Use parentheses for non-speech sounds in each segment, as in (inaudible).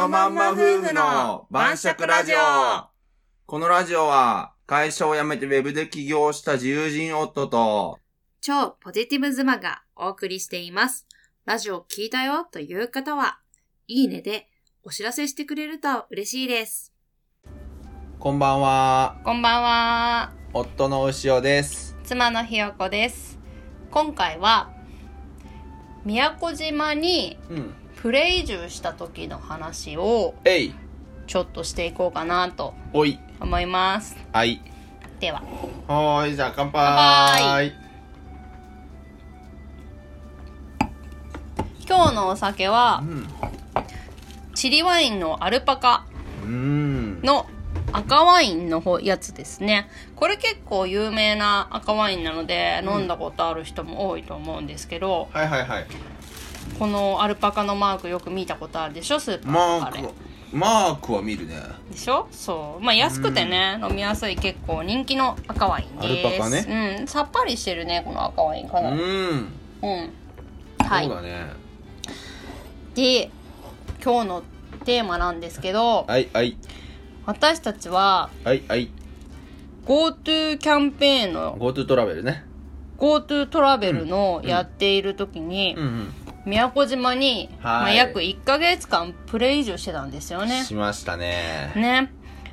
のまんま夫婦の晩酌ラジオこのラジオは会社を辞めてウェブで起業した自由人夫と超ポジティブ妻がお送りしています。ラジオ聞いたよという方は、いいねでお知らせしてくれると嬉しいです。こんばんはこんばんは。夫の牛尾です妻のひよこです。今回は、宮古島にうんプレイ移住した時の話をえい。ちょっとしていこうかなとおい。思います。はい。では、はーいじゃあ乾杯。乾今日のお酒はう、ん。チリワインのアルパカの赤ワインの方やつですね。これ結構有名な赤ワインなので、うん飲んだことある人も多いと思うんですけど、はいはいはいこのアルパカのマークよく見たことあるでしょスーパマー。とかでークはマークは見るね。でしょ？そう。まあ安くてね、飲みやすい結構人気の赤ワインです。アルパカね。うん。さっぱりしてるねこの赤ワインかうなり。ん。うん。はい。そうだね。で今日のテーマなんですけどはいはい。私たちははいはい。GoTo キャンペーンの GoTo トラベルね。GoTo トラベルのやっている時に、うんうん宮古島に、はい。まあ、約1ヶ月間プレイ移住してたんですよね。しましたね。ね。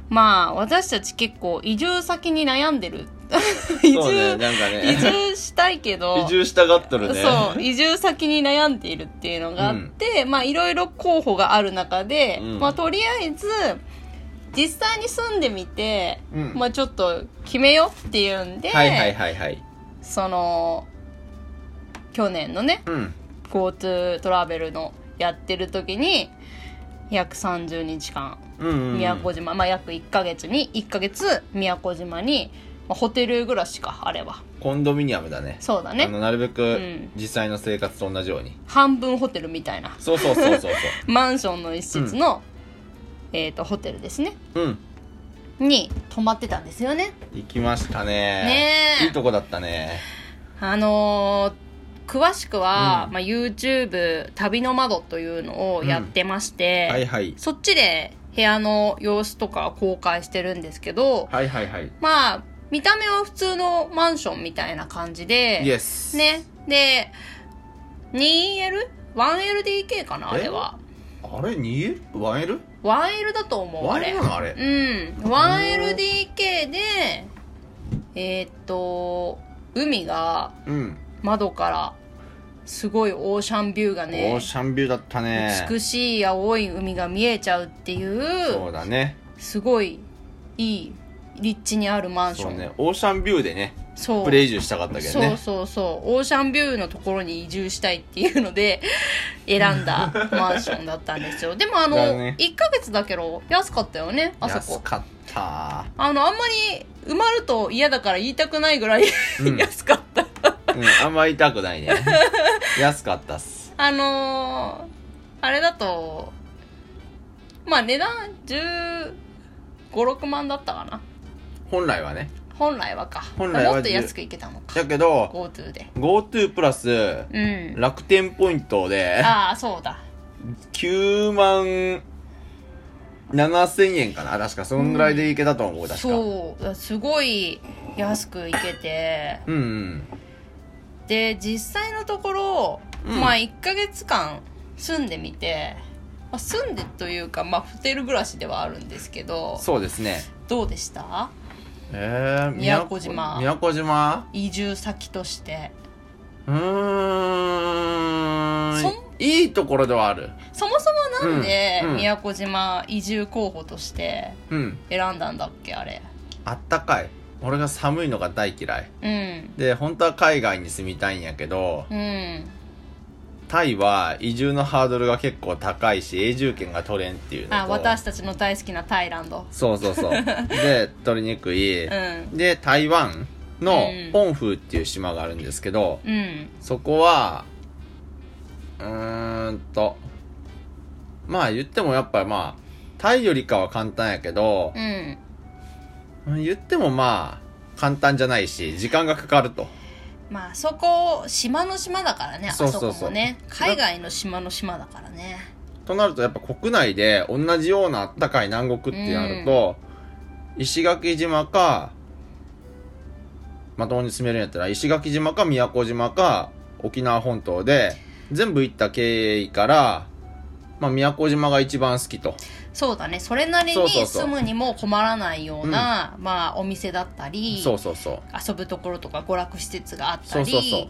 まあ私たち結構移住先に悩んでる。(laughs) 移住、なんかね。移住したいけど。(laughs) 移住したがっとるね。そう移住先に悩んでいるっていうのがあって、まあいろいろ候補がある中で、うん。まあとりあえず実際に住んでみて、うん。まあちょっと決めようっていうんで、はいはいはいはい。その去年のねうん GoTo トラベルのやってる時に約30日間。うんうんうん。宮古島、まあ約1ヶ月に1ヶ月宮古島に、まあ、ホテル暮らしかあればコンドミニアムだね。そうだね。あのなるべくん。実際の生活と同じように、半分ホテルみたいな。そうそうそうそう (laughs) マンションの一室の、えー、とホテルですね。そううん。に泊まってたんですよね。行きましたね。ねえ。いいとこだったね。あのー詳しくは、うんまあ、YouTube 旅の窓というのをやってまして、はいはいそっちで部屋の様子とか公開してるんですけど、はいはいはいまあ、見た目は普通のマンションみたいな感じで、イエスね。で、2L?1LDK かなあれは。あれ？2L? 1L? 1L だと思う、あれ。1L なのあれ？うん。1LDK で、えーっと、海がうん窓からすごいオーシャンビューがオねー、シャンビューだったね。美しい青い海が見えちゃうっていう、そうだね。すごいいい立地にあるマンション。そうね。オーシャンビューでねそう。プレイ移住したかったけどそうねそうそう。オーシャンビューのところに移住したいっていうので (laughs) 選んだ (laughs) マンションだったんですよ。でもあの、だね。1ヶ月だけど安かったよねあそこ。安かった。あのあんまり埋まると嫌だから言いたくないぐらい、うん。(laughs) 安かった。うんあんま痛くないね。(laughs) 安かったっす。あのー、あれだとまあ値段1 5 6万だったかな。本来はね。本来はか。本来はもっと安くいけたのか。だけど GoTo で。GoTo プラスうん。楽天ポイントでああそうだ。9万7000円かな。確かそんぐらいでいけたと思う確か。そう。すごい安く行けて。うんうんで実際のところ、うん。まあ1ヶ月間住んでみて、まあ、住んでというか、まあ、ホテル暮らしではあるんですけどそうですね。どうでした？えー、宮古島。宮古島？移住先として。うーん。そん？いいところではある。そもそもなんでうんうん。宮古島移住候補としてうん。選んだんだっけあれ？あったかい俺が寒いのが大嫌い。うん。で本当は海外に住みたいんやけどうん。タイは移住のハードルが結構高いし永住権が取れんっていうのと。あ私たちの大好きなタイランド。そうそうそう。(laughs) で取りにくい、うん。で台湾のうん。ポンフーっていう島があるんですけど、うん。そこはうーんとまあ言ってもやっぱまあタイよりかは簡単やけどう、ん言ってもまあ簡単じゃないし時間がかかると。まあそこ島の島だからねあそこもね海外の島の島だからね。となるとやっぱ国内で同じような暖かい南国ってなると、石垣島か、まともに住めるんやったら石垣島か宮古島か沖縄本島で全部行った経緯から、まあ宮古島が一番好きと。そうだね。それなりに住むにも困らないような、まあ、お店だったり、そうそうそう。遊ぶところとか娯楽施設があったり、そうそうそう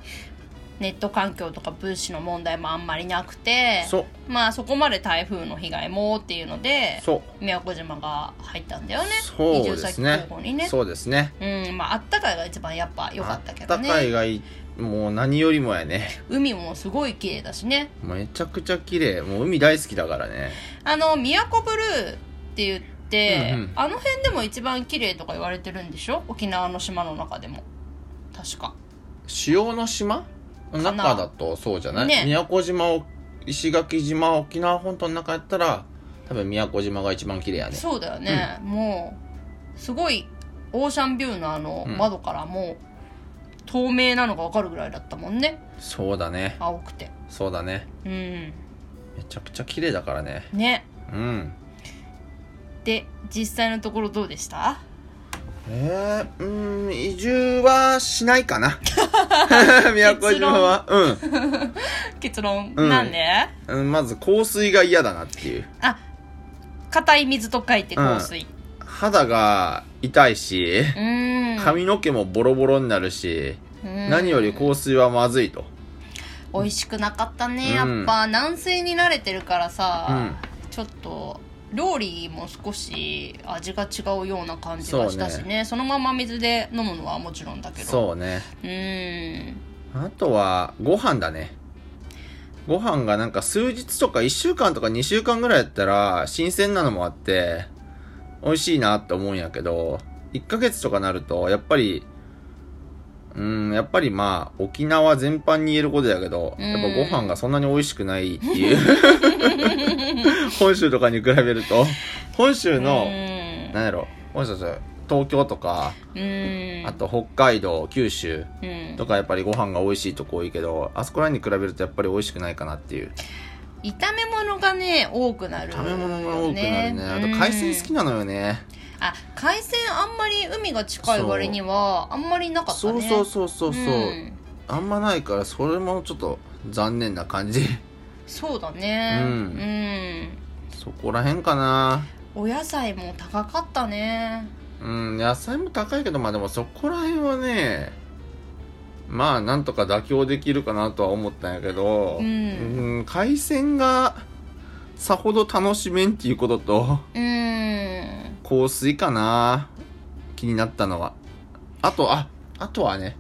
ネット環境とか物資の問題もあんまりなくて、そう、まあそこまで台風の被害もっていうので、そう。宮古島が入ったんだよね。そう移住先ですねね。そうですね。うん、まああったかいが一番やっぱ良かったけどあったかいね。がいいもう何よりもやね。海もすごい綺麗だしね。めちゃくちゃ綺麗。もう海大好きだからね。あの、宮古ブルーって言って、うんうんあの辺でも一番綺麗とか言われてるんでしょ？沖縄の島の中でも。確か。塩の島？中だとそうじゃない、ね宮古島を石垣島沖縄本島の中やったら多分宮古島が一番綺麗やねそうだよね、もうすごいオーシャンビューのあのうん窓からもう透明なのが分かるぐらいだったもんね。そうだね。青くて。そうだね。うん。めちゃくちゃ綺麗だからね。ね。うん。で実際のところどうでした？えー、うーん移住はしないかな。(laughs) 宮古島は。(laughs) 結論、うんなんで？うん、うん、まず香水が嫌だなっていう。あ硬い水と書いて香水肌が痛いしうん。髪の毛もボロボロになるし、うん。何より香水はまずいと。美味しくなかったね、うん。やっぱ南西に慣れてるからさ、うん。ちょっと料理も少し味が違うような感じがしたしね。そそうのまま水で飲むのはもちろんだけど。そうね。うーん。あとは、ご飯だね。ご飯がなんか数日とか1週間とか2週間ぐらいやったら、新鮮なのもあって、美味しいなって思うんやけど、1ヶ月とかなると、やっぱり、うん、やっぱりまあ、沖縄全般に言えることやけど、うん。やっぱご飯がそんなに美味しくないっていう。(laughs) 本州とかに比べると、本州の、うなんやろ、本州と東京とか、あと北海道、九州、うん。とかやっぱりご飯が美味しいとこ多いけどあそこらに比べるとやっぱり美味しくないかなっていう炒め物がね多くなるよ食べ物が多くなるね。あとうん海鮮好きなのよね。あ海鮮あんまり海が近い割にはあんまりなかったね。そうそうそうそうそう、ん。あんまないからそれもちょっと残念な感じ。そうだね。うん。うん。そこら辺かな。お野菜も高かったね。うん野菜も高いけどまあでもそこら辺はねまあなんとか妥協できるかなとは思ったんやけど、うん。うん海鮮がさほど楽しめんっていうこととうん。香水かな気になったのは。あとああとはね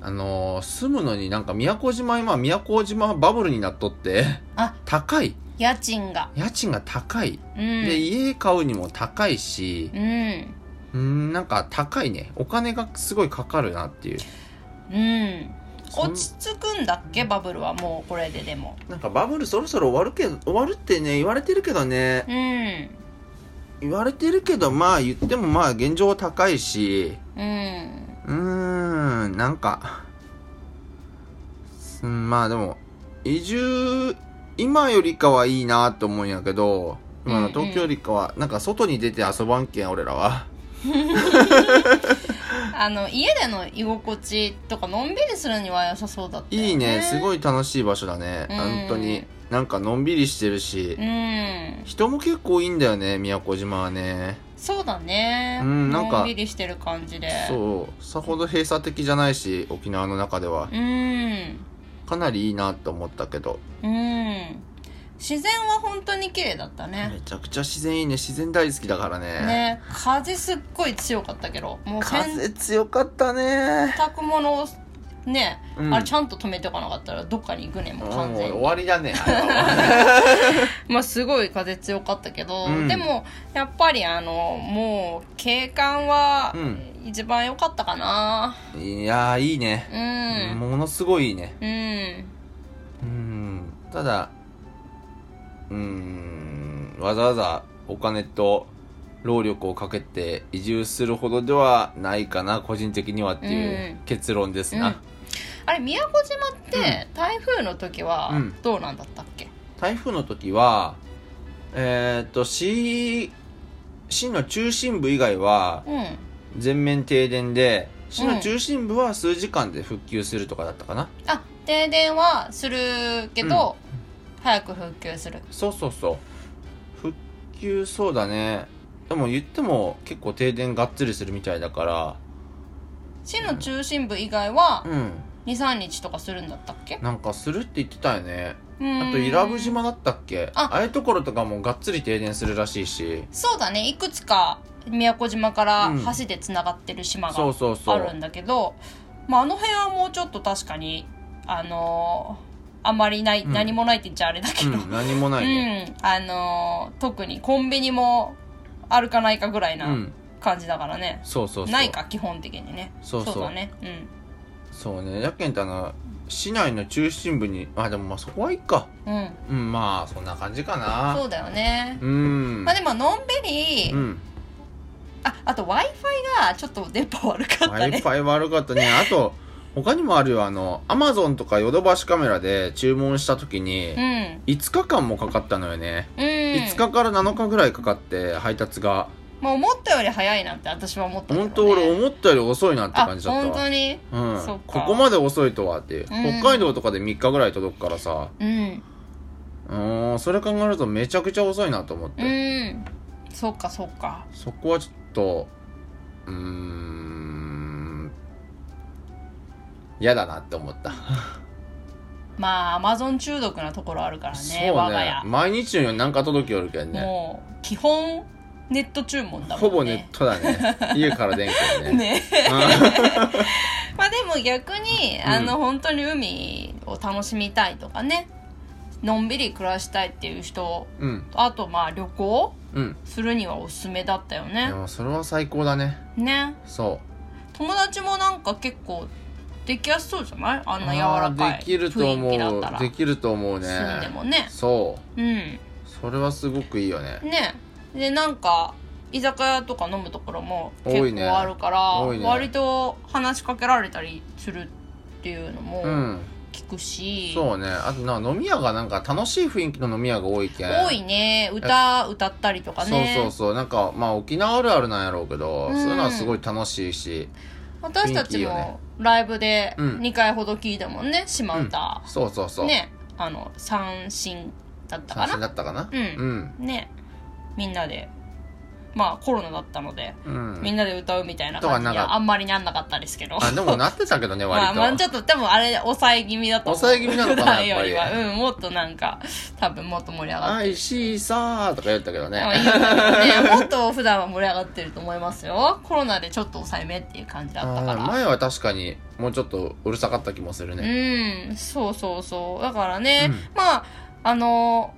あのー住むのになんか宮古島今宮古島バブルになっとってあ高い。家賃が。家賃が高い、うん。で家買うにも高いしうん。うんなんか高いね。お金がすごいかかるなっていううん。落ち着くんだっけ？バブルはもうこれででも。なんかバブルそろそろ終わるけど終わるってね言われてるけどね。うん。言われてるけどまあ言ってもまあ現状は高いし。うん。うーん、なんか、うんまあでも、移住、今よりかはいいなと思うんやけど、今の東京よりかは、なんか外に出て遊ばんけん、俺らは。(laughs) (laughs) あの家での居心地とかのんびりするには良さそうだったよねいいね、すごい楽しい場所だね。うん本当に。なんかのんびりしてるしう、ん人も結構いいんだよね、宮古島はね。そうだねうんなんかのんびりしてる感じでそう、さほど閉鎖的じゃないし、沖縄の中では。うんかなりいいなと思ったけど。うん自然は本当に綺麗だったね。めちゃくちゃ自然いいね。自然大好きだからね。ね。風すっごい強かったけどもう洗風強かったね。濯物をね、うん。あれちゃんと止めておかなかったらどっかに行くねもう完全に。もう終わりだね (laughs) まあすごい風強かったけど、うん。でもやっぱりあのもう景観はうん。一番良かったかな。いやーいいね。う、ん。ものすごいいいね。うん。うん。ただうん。わざわざお金と労力をかけて移住するほどではないかな個人的にはっていううん結論ですうん。な、あれ宮古島って台風の時はうん。どうなんだったっけ、台風の時はえーっと市市の中心部以外はうん。全面停電で市の中心部は数時間で復旧するとかだったかな、あ、停電はするけど、早く復旧する。そうそうそう。復旧そうだね。でも言っても結構停電がっつりするみたいだから。市の中心部以外はうん。2、3日とかするんだったっけ？なんかするって言ってたよね。ああと伊良部島だったっけ？あ。ああいうところとかもがっつり停電するらしいし。そうだね。いくつか宮古島からうん。橋でつながってる島そうがそうそうあるんだけど、まあ、あの辺はもうちょっと確かにあのーあんまりない、うん。何もないって言っちゃあれだけど、うん何もないね。(laughs) うん。あのー特にコンビニもあるかないかぐらいうん、な感じだからね、そうそうそう。ないか基本的にね。そうそう。だね。うん。そうね。やけんとあの市内の中心部にあでもまあそこはいいか。うん。うんまあそんな感じかな。そうだよね、うん。まあでものんびり、うん。ああと w i f i がちょっと電波悪かった w i ね。F i 悪かったね。あと他にもあるよ。あのアマゾンとかヨドバシカメラで注文した時にうん。うん5日間もかかったのよね、うん。5日から7日ぐらいかかって配達が。まあ思ったより早いなって私は思ったけど、ね、本当俺思ったより遅いなって感じだったわ。当に？うん。ここまで遅いとはっていう、うん。北海道とかで3日ぐらい届くからさ。うん。うんそれ考えるとめちゃくちゃ遅いなと思って、うん。そっかそっか。そこはちょっとうーん嫌だなって思った、まあアマゾン中毒なところあるからねそう我が家。ね毎日のように何か届きよるけんね。もう基本ネット注文だもんね。ほぼネットだね。(laughs) 家から電気ね。ね (laughs) まあでも逆に、うん。あの本当に海を楽しみたいとかね。のんびり暮らしたいっていう人。うん。あとまあ旅行うん。するにはおすすめだったよでねもそれは最高だね。ね。そ友達もなんか結構できやすそうじゃない？あうんな柔らあかいーできると思雰囲気だったら。うできると思うね。住んでもね。そう。うん。それはすごくいいよね。ね。でなんか居酒屋とか飲むところも結構あるから、多いね。割と話しかけられたりするっていうのもうん。聞くし、そうね。あとな飲み屋がなんか楽しい雰囲気の飲み屋が多いけん。多いね。歌歌ったりとかね。そうそうそう。なんかまあ沖縄あるあるなんやろうけど、うん。そういうのはすごい楽しいし私たちもライブでうん。2回ほど聞いたもんね島歌、そうそうそう。ね。あの三振だったか三振なだったかな。うん。うん。ね。みんなでまあコロナだったので、うん。みんなで歌うみたいな感じはあんまりなんなかったですけど。あでもなってたけどね割 (laughs) まあ、と、まあちょっと多分あれ抑え気味だと思う。抑え気味なのかなより。は (laughs) うんもっとなんか多分もっと盛り上がって愛しいさーとか言ったけどね。ね。(laughs) もっと普段は盛り上がってると思いますよ。コロナでちょっと抑えめっていう感じだったから。前は確かにもうちょっとうるさかった気もするね。うんそうそうそう。だからね、うん。まああの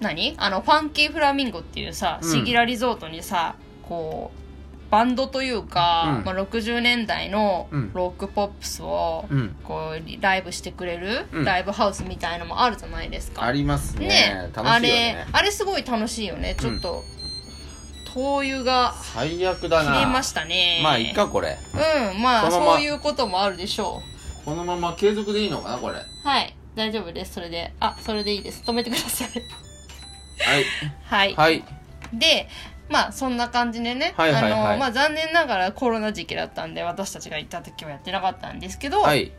何？あのファンキーフラミンゴっていうさうん。シギラリゾートにさ、こうバンドというか、うん。まあ、60年代のうん。ロックポップスをうん。こうライブしてくれる、うん。ライブハウスみたいのもあるじゃないですか。ありますね。ね。楽しいよあれねあれすごい楽しいよね。ちょっと、灯油が最悪だな。切れましたね。まあいっかこれ。うん。まあそういうこともあるでしょこのまま継続でいいのかなこれ。はい。大丈夫です。それで。あそれでいいです。止めてくださいいはい、はい。でまあそんな感じでね、はいはいはい。あのまあ残念ながらコロナ時期だったんで私たちが行った時はやってなかったんですけど、はい。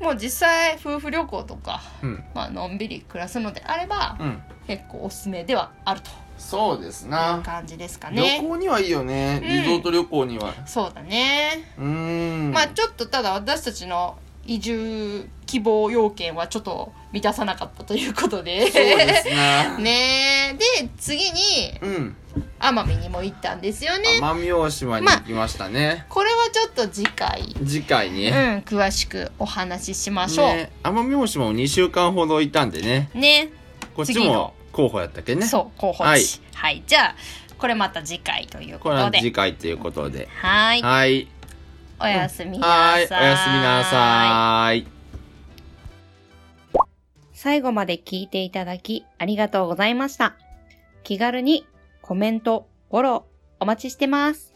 もう実際夫婦旅行とか、うん。まあのんびり暮らすのであれば、うん。結構おすすめではあると。そうですいうな感じですか旅ね行にはいいよね。うん。リゾート旅行には。そうだね、うーん。まあちょっとただ私たちの移住希望要件はちょっと満たさなかったということで。そうですな (laughs) ねえ。で次にうん。奄美にも行ったんですよね。奄美大島に行きましたね。これはちょっと次回。次回に。うん詳しくお話ししましょう。ねね奄美大島も2週間ほどいたんでね。こっちも候補やったっけね。そう候補地。はい、じゃあこれまた次回ということで。次回ということで。はい。はい。おやすみなはい。さい。おやすみなさい最後まで聞いていただきありがとうございました。気軽にコメント、フォローお待ちしてます。